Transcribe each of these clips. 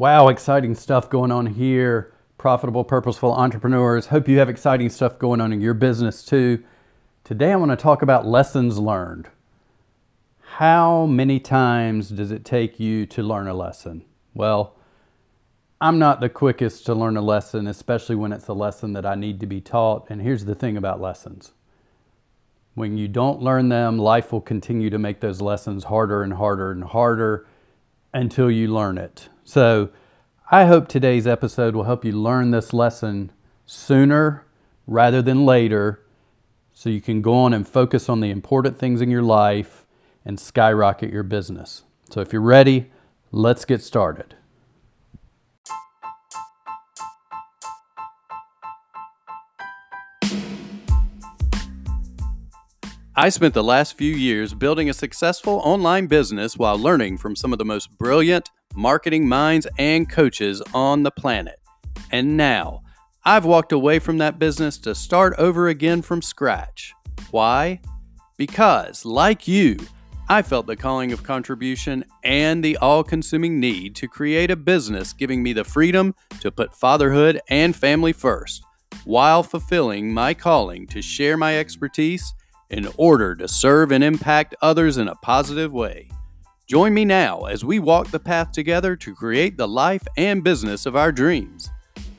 Wow, exciting stuff going on here. Profitable, purposeful entrepreneurs. Hope you have exciting stuff going on in your business too. Today I want to talk about lessons learned. How many times does it take you to learn a lesson? Well, I'm not the quickest to learn a lesson, especially when it's a lesson that I need to be taught. And here's the thing about lessons when you don't learn them, life will continue to make those lessons harder and harder and harder until you learn it. So I hope today's episode will help you learn this lesson sooner rather than later so you can go on and focus on the important things in your life and skyrocket your business. So if you're ready, let's get started. I spent the last few years building a successful online business while learning from some of the most brilliant marketing minds and coaches on the planet. And now, I've walked away from that business to start over again from scratch. Why? Because, like you, I felt the calling of contribution and the all consuming need to create a business giving me the freedom to put fatherhood and family first, while fulfilling my calling to share my expertise in order to serve and impact others in a positive way. Join me now as we walk the path together to create the life and business of our dreams.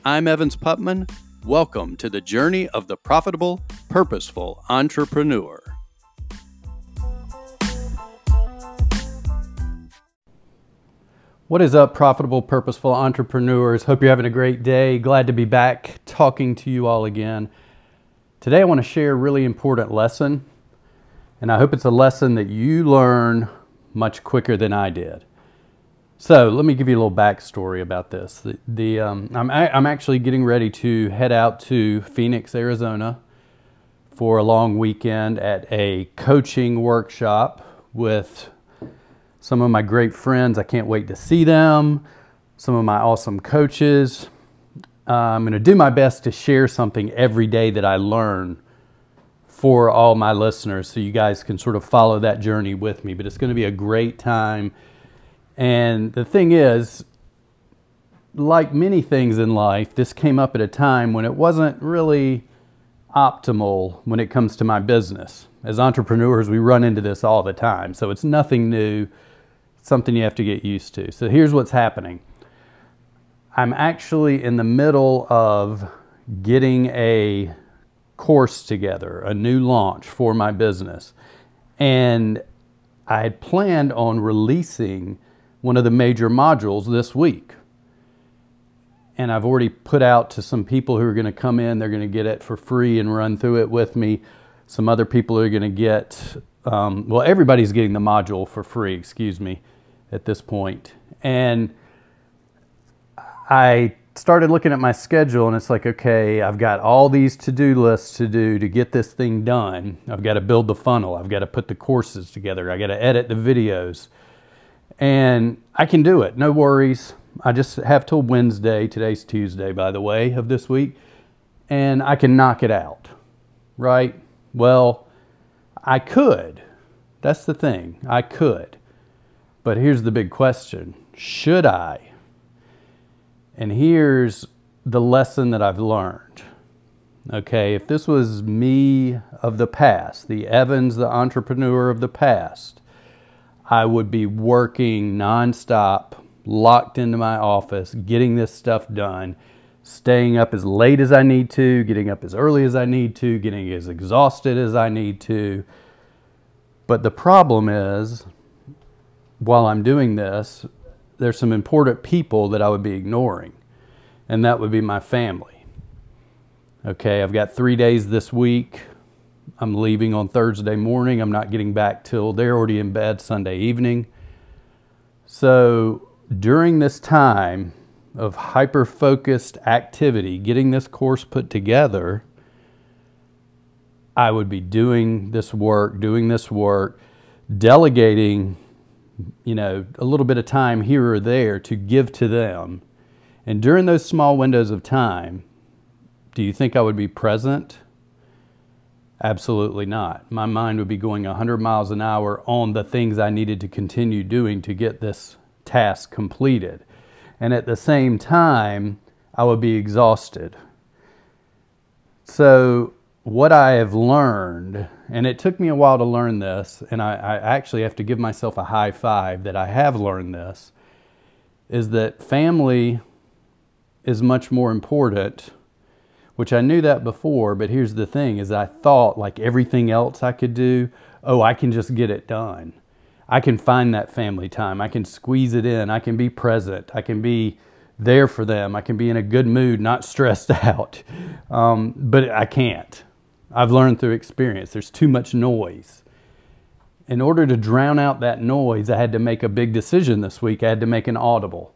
I'm Evans Putman. Welcome to the journey of the profitable, purposeful entrepreneur. What is up, profitable, purposeful entrepreneurs? Hope you're having a great day. Glad to be back talking to you all again. Today, I want to share a really important lesson, and I hope it's a lesson that you learn much quicker than I did. So let me give you a little backstory about this. The, the um, I'm, I'm actually getting ready to head out to Phoenix, Arizona for a long weekend at a coaching workshop with some of my great friends. I can't wait to see them, some of my awesome coaches. Uh, I'm going to do my best to share something every day that I learn for all my listeners so you guys can sort of follow that journey with me. But it's going to be a great time. And the thing is, like many things in life, this came up at a time when it wasn't really optimal when it comes to my business. As entrepreneurs, we run into this all the time. So it's nothing new, it's something you have to get used to. So here's what's happening I'm actually in the middle of getting a course together, a new launch for my business. And I had planned on releasing one of the major modules this week. And I've already put out to some people who are going to come in, they're going to get it for free and run through it with me. Some other people are going to get, um, well, everybody's getting the module for free, excuse me, at this point. And I started looking at my schedule and it's like, okay, I've got all these to do lists to do to get this thing done. I've got to build the funnel, I've got to put the courses together, I got to edit the videos. And I can do it, no worries. I just have till Wednesday, today's Tuesday, by the way, of this week, and I can knock it out, right? Well, I could. That's the thing, I could. But here's the big question should I? And here's the lesson that I've learned. Okay, if this was me of the past, the Evans, the entrepreneur of the past, I would be working nonstop, locked into my office, getting this stuff done, staying up as late as I need to, getting up as early as I need to, getting as exhausted as I need to. But the problem is, while I'm doing this, there's some important people that I would be ignoring, and that would be my family. Okay, I've got three days this week. I'm leaving on Thursday morning. I'm not getting back till they're already in bed Sunday evening. So during this time of hyper focused activity, getting this course put together, I would be doing this work, doing this work, delegating you know, a little bit of time here or there to give to them. And during those small windows of time, do you think I would be present? Absolutely not. My mind would be going 100 miles an hour on the things I needed to continue doing to get this task completed. And at the same time, I would be exhausted. So, what I have learned, and it took me a while to learn this, and I, I, actually have to give myself a high five that I have learned this, is that family is much more important, which I knew that before, but here's the thing is I thought like everything else I could do, oh, I can just get it done. I can find that family time. I can squeeze it in. I can be present. I can be there for them. I can be in a good mood, not stressed out. Um, but I can't. I've learned through experience. There's too much noise. In order to drown out that noise, I had to make a big decision this week. I had to make an audible.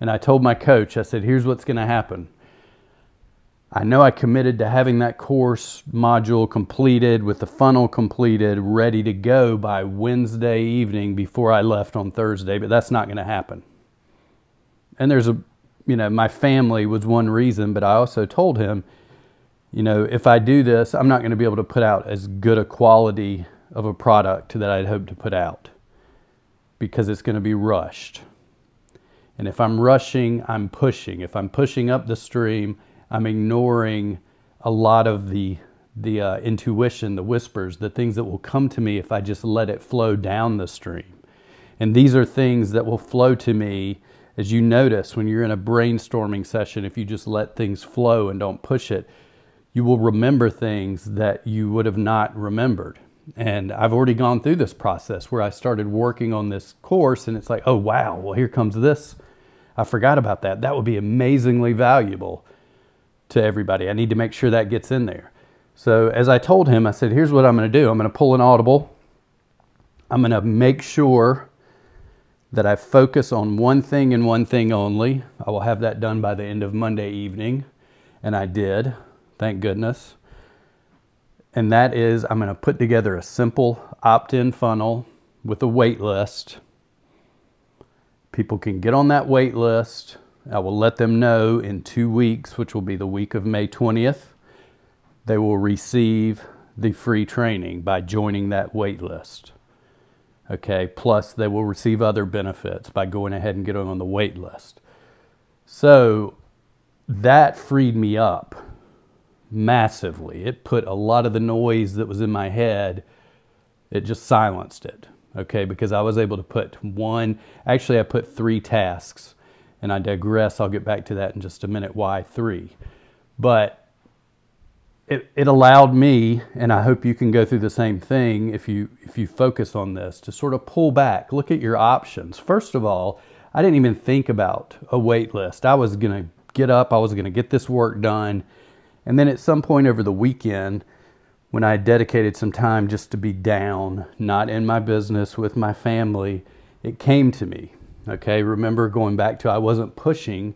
And I told my coach, I said, here's what's going to happen. I know I committed to having that course module completed with the funnel completed, ready to go by Wednesday evening before I left on Thursday, but that's not going to happen. And there's a, you know, my family was one reason, but I also told him, you know, if I do this, I'm not going to be able to put out as good a quality of a product that I'd hoped to put out because it's going to be rushed. And if I'm rushing, I'm pushing. If I'm pushing up the stream, I'm ignoring a lot of the the uh, intuition, the whispers, the things that will come to me if I just let it flow down the stream. And these are things that will flow to me as you notice when you're in a brainstorming session, if you just let things flow and don't push it, you will remember things that you would have not remembered. And I've already gone through this process where I started working on this course and it's like, oh, wow, well, here comes this. I forgot about that. That would be amazingly valuable to everybody. I need to make sure that gets in there. So, as I told him, I said, here's what I'm going to do I'm going to pull an audible. I'm going to make sure that I focus on one thing and one thing only. I will have that done by the end of Monday evening. And I did. Thank goodness. And that is, I'm going to put together a simple opt in funnel with a wait list. People can get on that wait list. I will let them know in two weeks, which will be the week of May 20th, they will receive the free training by joining that wait list. Okay, plus they will receive other benefits by going ahead and getting on the wait list. So that freed me up massively. It put a lot of the noise that was in my head, it just silenced it. Okay, because I was able to put one, actually, I put three tasks, and I digress. I'll get back to that in just a minute. Why three? But it, it allowed me, and I hope you can go through the same thing if you if you focus on this, to sort of pull back, look at your options. First of all, I didn't even think about a wait list. I was gonna get up, I was gonna get this work done and then at some point over the weekend, when I dedicated some time just to be down, not in my business with my family, it came to me. Okay, remember going back to I wasn't pushing,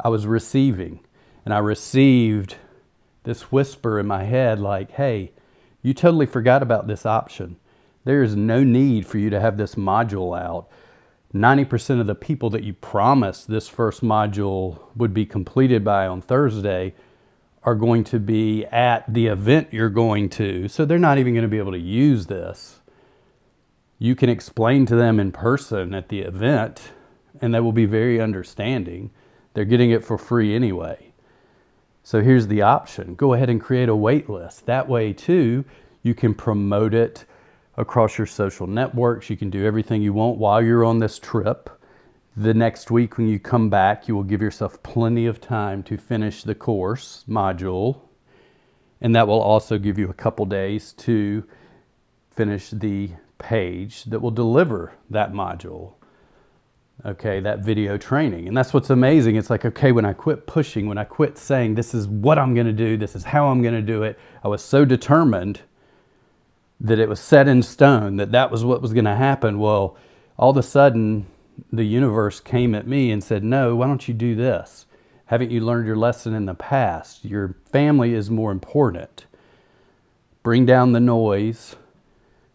I was receiving. And I received this whisper in my head like, hey, you totally forgot about this option. There is no need for you to have this module out. 90% of the people that you promised this first module would be completed by on Thursday are going to be at the event you're going to, so they're not even going to be able to use this. You can explain to them in person at the event, and they will be very understanding. They're getting it for free anyway. So here's the option go ahead and create a wait list. That way, too, you can promote it across your social networks. You can do everything you want while you're on this trip the next week, when you come back, you will give yourself plenty of time to finish the course module. And that will also give you a couple days to finish the page that will deliver that module. Okay, that video training. And that's what's amazing. It's like, okay, when I quit pushing, when I quit saying, this is what I'm going to do, this is how I'm going to do it, I was so determined that it was set in stone that that was what was going to happen. Well, all of a sudden, the universe came at me and said, No, why don't you do this? Haven't you learned your lesson in the past? Your family is more important. Bring down the noise,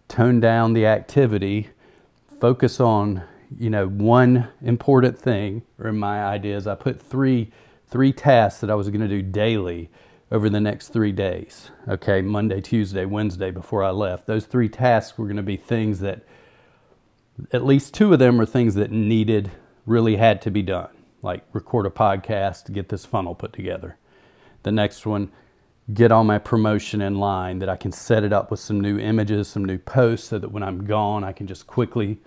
tone down the activity, focus on, you know, one important thing, or in my ideas, I put three three tasks that I was going to do daily over the next three days. Okay, Monday, Tuesday, Wednesday before I left. Those three tasks were going to be things that at least two of them are things that needed, really had to be done. like record a podcast to get this funnel put together. The next one, get all my promotion in line that I can set it up with some new images, some new posts so that when I'm gone, I can just quickly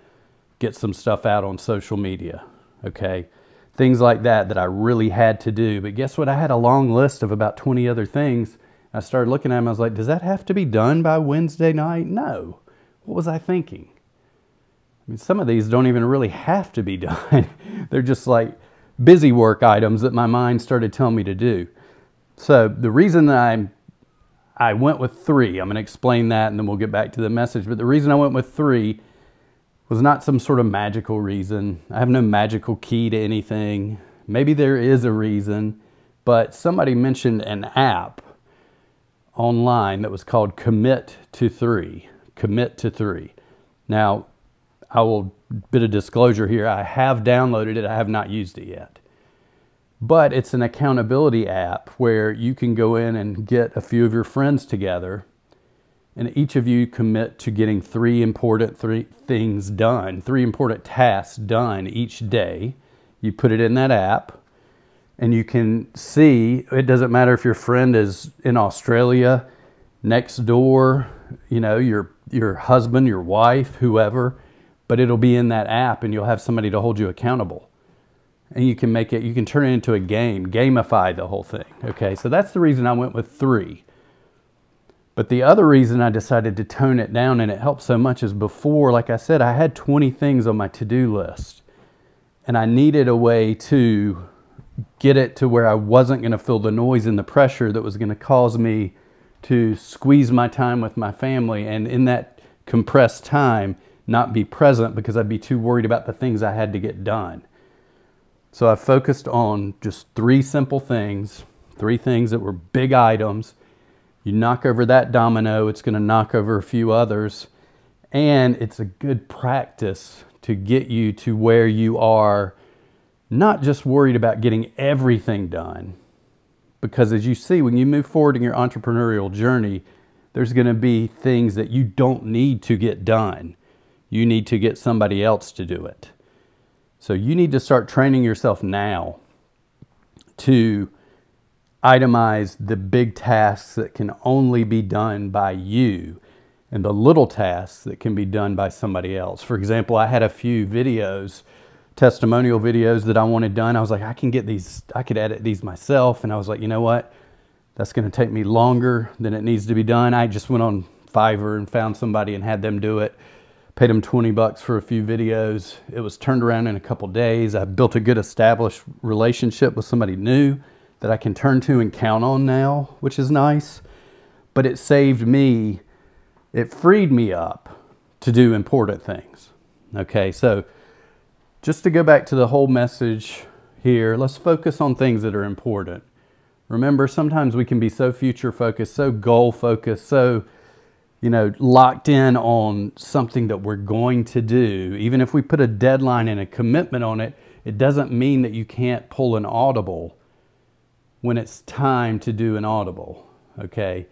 get some stuff out on social media. Okay. Things like that that I really had to do. But guess what? I had a long list of about 20 other things. I started looking at them. I was like, does that have to be done by Wednesday night? No. What was I thinking? Mean, some of these don't even really have to be done. They're just like busy work items that my mind started telling me to do. So the reason that I I went with three, I'm going to explain that and then we'll get back to the message. But the reason I went with three was not some sort of magical reason. I have no magical key to anything. Maybe there is a reason, but somebody mentioned an app online that was called Commit to Three. Commit to Three. Now, I will bit of disclosure here. I have downloaded it. I have not used it yet. But it's an accountability app where you can go in and get a few of your friends together and each of you commit to getting three important three things done, three important tasks done each day. You put it in that app and you can see it doesn't matter if your friend is in Australia, next door, you know, your your husband, your wife, whoever, but it'll be in that app and you'll have somebody to hold you accountable. And you can make it you can turn it into a game gamify the whole thing okay? So that's the reason i went with three. But the other reason i decided to tone it down and it helped so much is before like i said i had 20 things on my to-do list. And i needed a way to get it to where i wasn't going to feel the noise and the pressure that was going to cause me to squeeze my time with my family. And in that compressed time not be present because i'd be too worried about the things i had to get done so I focused on just three simple things, three things that were big items. You knock over that domino, it's going to knock over a few others. And it's a good practice to get you to where you are not just worried about getting everything done. Because as you see, when you move forward in your entrepreneurial journey, there's going to be things that you don't need to get done. You need to get somebody else to do it. So you need to start training yourself now to itemize the big tasks that can only be done by you and the little tasks that can be done by somebody else. For example, I had a few videos, testimonial videos that I wanted done. I was like, I can get these, I could edit these myself. And I was like, you know what? That's going to take me longer than it needs to be done. I just went on Fiverr and found somebody and had them do it paid him 20 bucks for a few videos. It was turned around in a couple days. I built a good established relationship with somebody new that I can turn to and count on now, which is nice. But it saved me, it freed me up to do important things. Okay, so just to go back to the whole message here, let's focus on things that are important. Remember, sometimes we can be so future focused, so goal focused, so you know, locked in on something that we're going to do, even if we put a deadline and a commitment on it, it doesn't mean that you can't pull an audible when it's time to do an audible. Okay.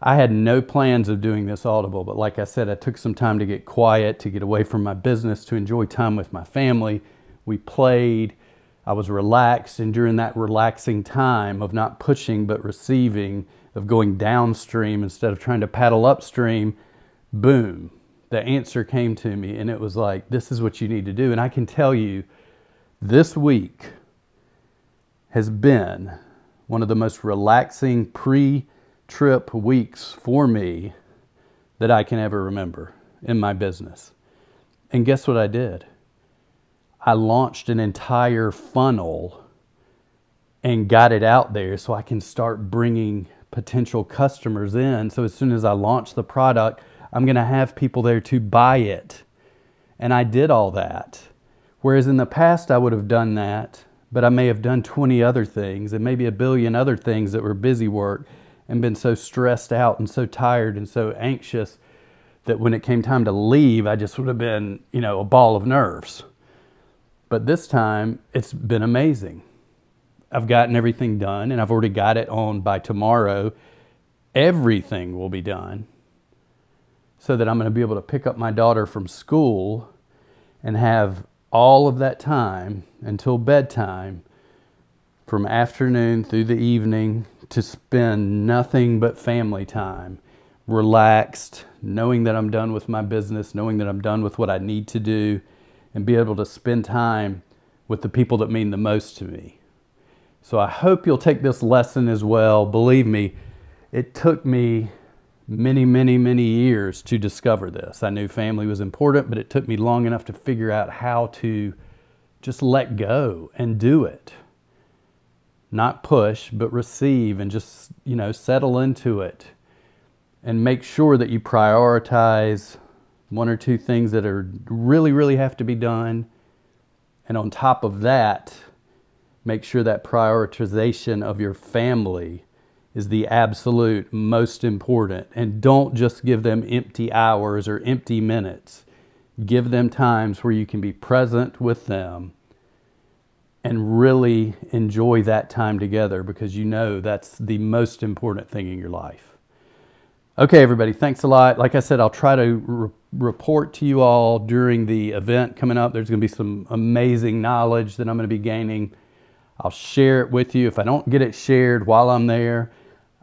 I had no plans of doing this audible, but like I said, I took some time to get quiet, to get away from my business, to enjoy time with my family. We played. I was relaxed, and during that relaxing time of not pushing but receiving, of going downstream instead of trying to paddle upstream, boom, the answer came to me. And it was like, this is what you need to do. And I can tell you, this week has been one of the most relaxing pre trip weeks for me that I can ever remember in my business. And guess what I did? I launched an entire funnel and got it out there so I can start bringing potential customers in. So as soon as I launch the product, I'm going to have people there to buy it. And I did all that. Whereas in the past, I would have done that, but I may have done 20 other things and maybe a billion other things that were busy work and been so stressed out and so tired and so anxious that when it came time to leave, I just would have been, you know, a ball of nerves. But this time, it's been amazing. I've gotten everything done and I've already got it on by tomorrow. Everything will be done so that I'm going to be able to pick up my daughter from school and have all of that time until bedtime from afternoon through the evening to spend nothing but family time, relaxed, knowing that I'm done with my business, knowing that I'm done with what I need to do, and be able to spend time with the people that mean the most to me. So I hope you'll take this lesson as well. Believe me, it took me many, many, many years to discover this. I knew family was important, but it took me long enough to figure out how to just let go and do it. Not push, but receive and just, you know, settle into it and make sure that you prioritize one or two things that are really, really have to be done. And on top of that, make sure that prioritization of your family is the absolute most important. And don't just give them empty hours or empty minutes. Give them times where you can be present with them and really enjoy that time together because you know that's the most important thing in your life. Okay, everybody, thanks a lot. Like I said, I'll try to re- report to you all during the event coming up. There's going to be some amazing knowledge that I'm going to be gaining. I'll share it with you. If I don't get it shared while I'm there,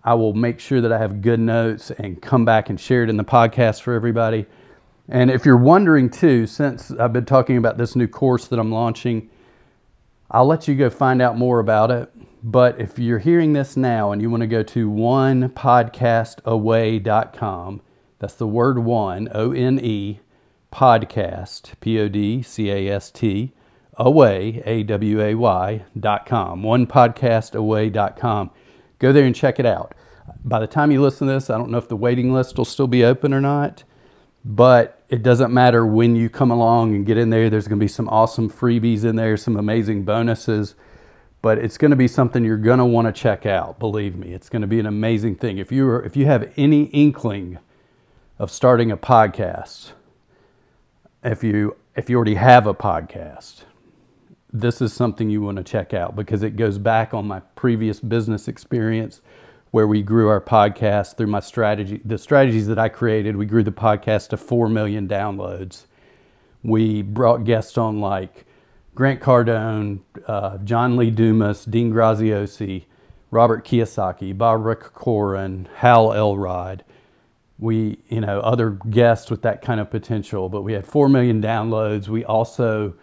I will make sure that I have good notes and come back and share it in the podcast for everybody. And if you're wondering too, since I've been talking about this new course that I'm launching, I'll let you go find out more about it. But if you're hearing this now and you want to go to onepodcastaway.com, that's the word one, O N E, podcast, P O D C A S T, away, A W A Y, dot com. Go there and check it out. By the time you listen to this, I don't know if the waiting list will still be open or not, but it doesn't matter when you come along and get in there. There's going to be some awesome freebies in there, some amazing bonuses but it's going to be something you're going to want to check out. Believe me, it's going to be an amazing thing. If you are, if you have any inkling of starting a podcast, if you if you already have a podcast, this is something you want to check out because it goes back on my previous business experience where we grew our podcast through my strategy the strategies that I created. We grew the podcast to 4 million downloads. We brought guests on like Grant Cardone, uh, John Lee Dumas, Dean Graziosi, Robert Kiyosaki, Barbara Corcoran, Hal Elrod. We, you know, other guests with that kind of potential, but we had 4 million downloads. We also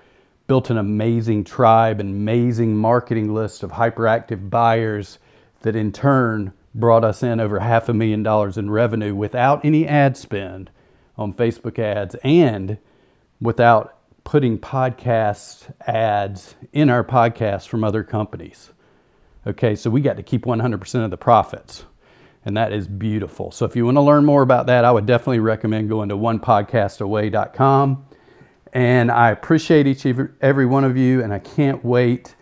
built an amazing tribe, an amazing marketing list of hyperactive buyers that in turn brought us in over half a million dollars in revenue without any ad spend on Facebook ads and without putting podcast ads in our podcast from other companies. Okay, so we got to keep 100% of the profits. And that is beautiful. So if you want to learn more about that, I would definitely recommend going to onepodcastaway.com. And I appreciate each every one of you, and I can't wait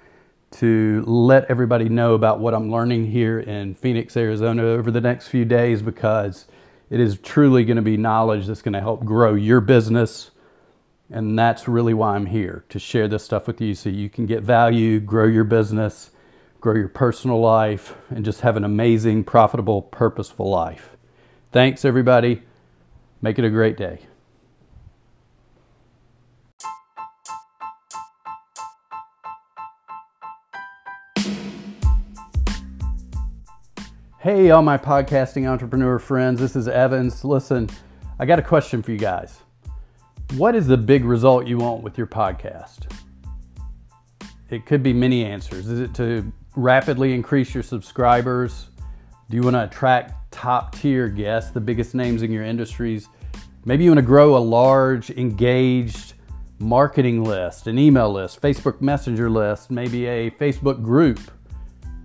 to let everybody know about what I'm learning here in Phoenix, Arizona over the next few days because it is truly going to be knowledge that's going to help grow your business and that's really why I'm here to share this stuff with you so you can get value, grow your business, grow your personal life, and just have an amazing, profitable, purposeful life. Thanks, everybody. Make it a great day. Hey, all my podcasting entrepreneur friends, this is Evans. Listen, I got a question for you guys. What is the big result you want with your podcast? It could be many answers. Is it to rapidly increase your subscribers? Do you want to attract top tier guests, the biggest names in your industries? Maybe you want to grow a large, engaged marketing list, an email list, Facebook Messenger list, maybe a Facebook group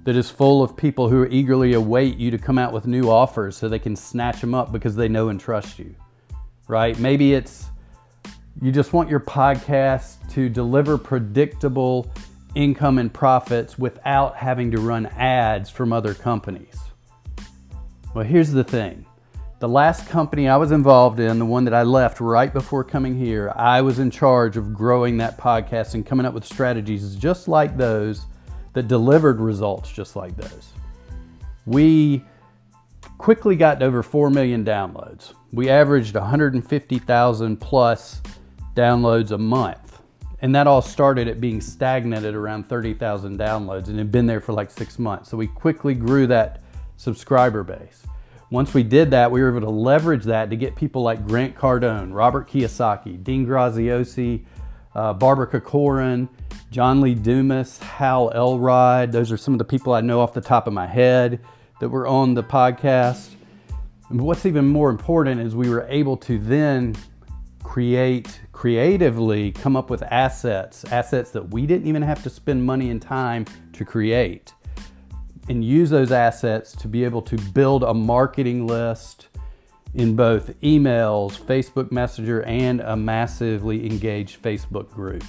that is full of people who eagerly await you to come out with new offers so they can snatch them up because they know and trust you, right? Maybe it's you just want your podcast to deliver predictable income and profits without having to run ads from other companies. Well, here's the thing. The last company I was involved in, the one that I left right before coming here, I was in charge of growing that podcast and coming up with strategies just like those that delivered results just like those. We quickly got over 4 million downloads. We averaged 150,000 plus downloads a month. and that all started at being stagnant at around 30,000 downloads and had been there for like six months. So we quickly grew that subscriber base. Once we did that, we were able to leverage that to get people like Grant Cardone, Robert Kiyosaki, Dean Graziosi, uh, Barbara Corcoran, John Lee Dumas, Hal Elrod. Those are some of the people I know off the top of my head that were on the podcast. And what's even more important is we were able to then create creatively come up with assets, assets that we didn't even have to spend money and time to create and use those assets to be able to build a marketing list in both emails, Facebook Messenger, and a massively engaged Facebook group.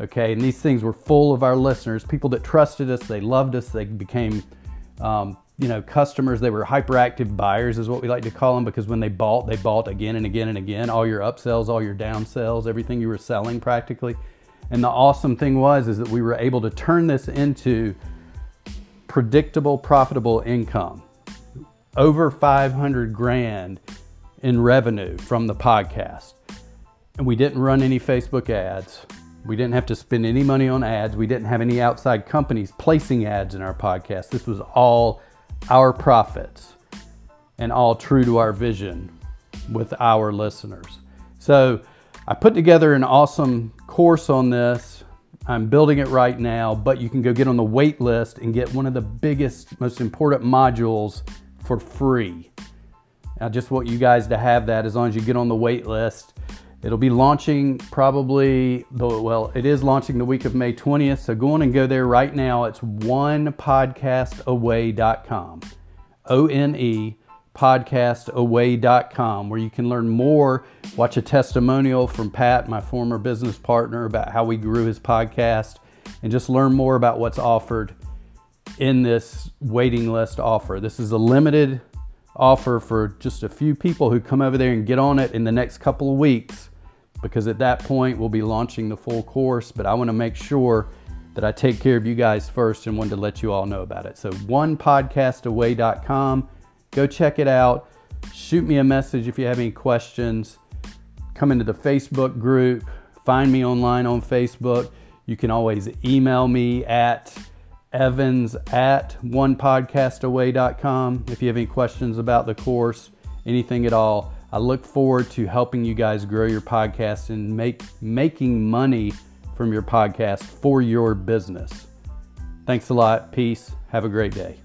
Okay, and these things were full of our listeners, people that trusted us, they loved us, they became, um, you know, customers. They were hyperactive buyers, is what we like to call them, because when they bought, they bought again and again and again. All your upsells, all your downsells, everything you were selling practically. And the awesome thing was is that we were able to turn this into predictable, profitable income. Over 500 grand in revenue from the podcast. And we didn't run any Facebook ads. We didn't have to spend any money on ads. We didn't have any outside companies placing ads in our podcast. This was all our profits and all true to our vision with our listeners. So I put together an awesome course on this I'm building it right now, but you can go get on the wait list and get one of the biggest, most important modules for free. I just want you guys to have that as long as you get on the wait list. It'll be launching probably, well, it is launching the week of May 20th. So go on and go there right now. It's onepodcastaway.com. O N E podcastaway.com where you can learn more, watch a testimonial from Pat, my former business partner, about how we grew his podcast, and just learn more about what's offered in this waiting list offer. This is a limited offer for just a few people who come over there and get on it in the next couple of weeks because at that point we'll be launching the full course, but I want to make sure that I take care of you guys first and wanted to let you all know about it. So onepodcastaway.com Go check it out. Shoot me a message if you have any questions. Come into the Facebook group. Find me online on Facebook. You can always email me at evans at onepodcastaway.com if you have any questions about the course, anything at all. I look forward to helping you guys grow your podcast and make making money from your podcast for your business. Thanks a lot. Peace. Have a great day.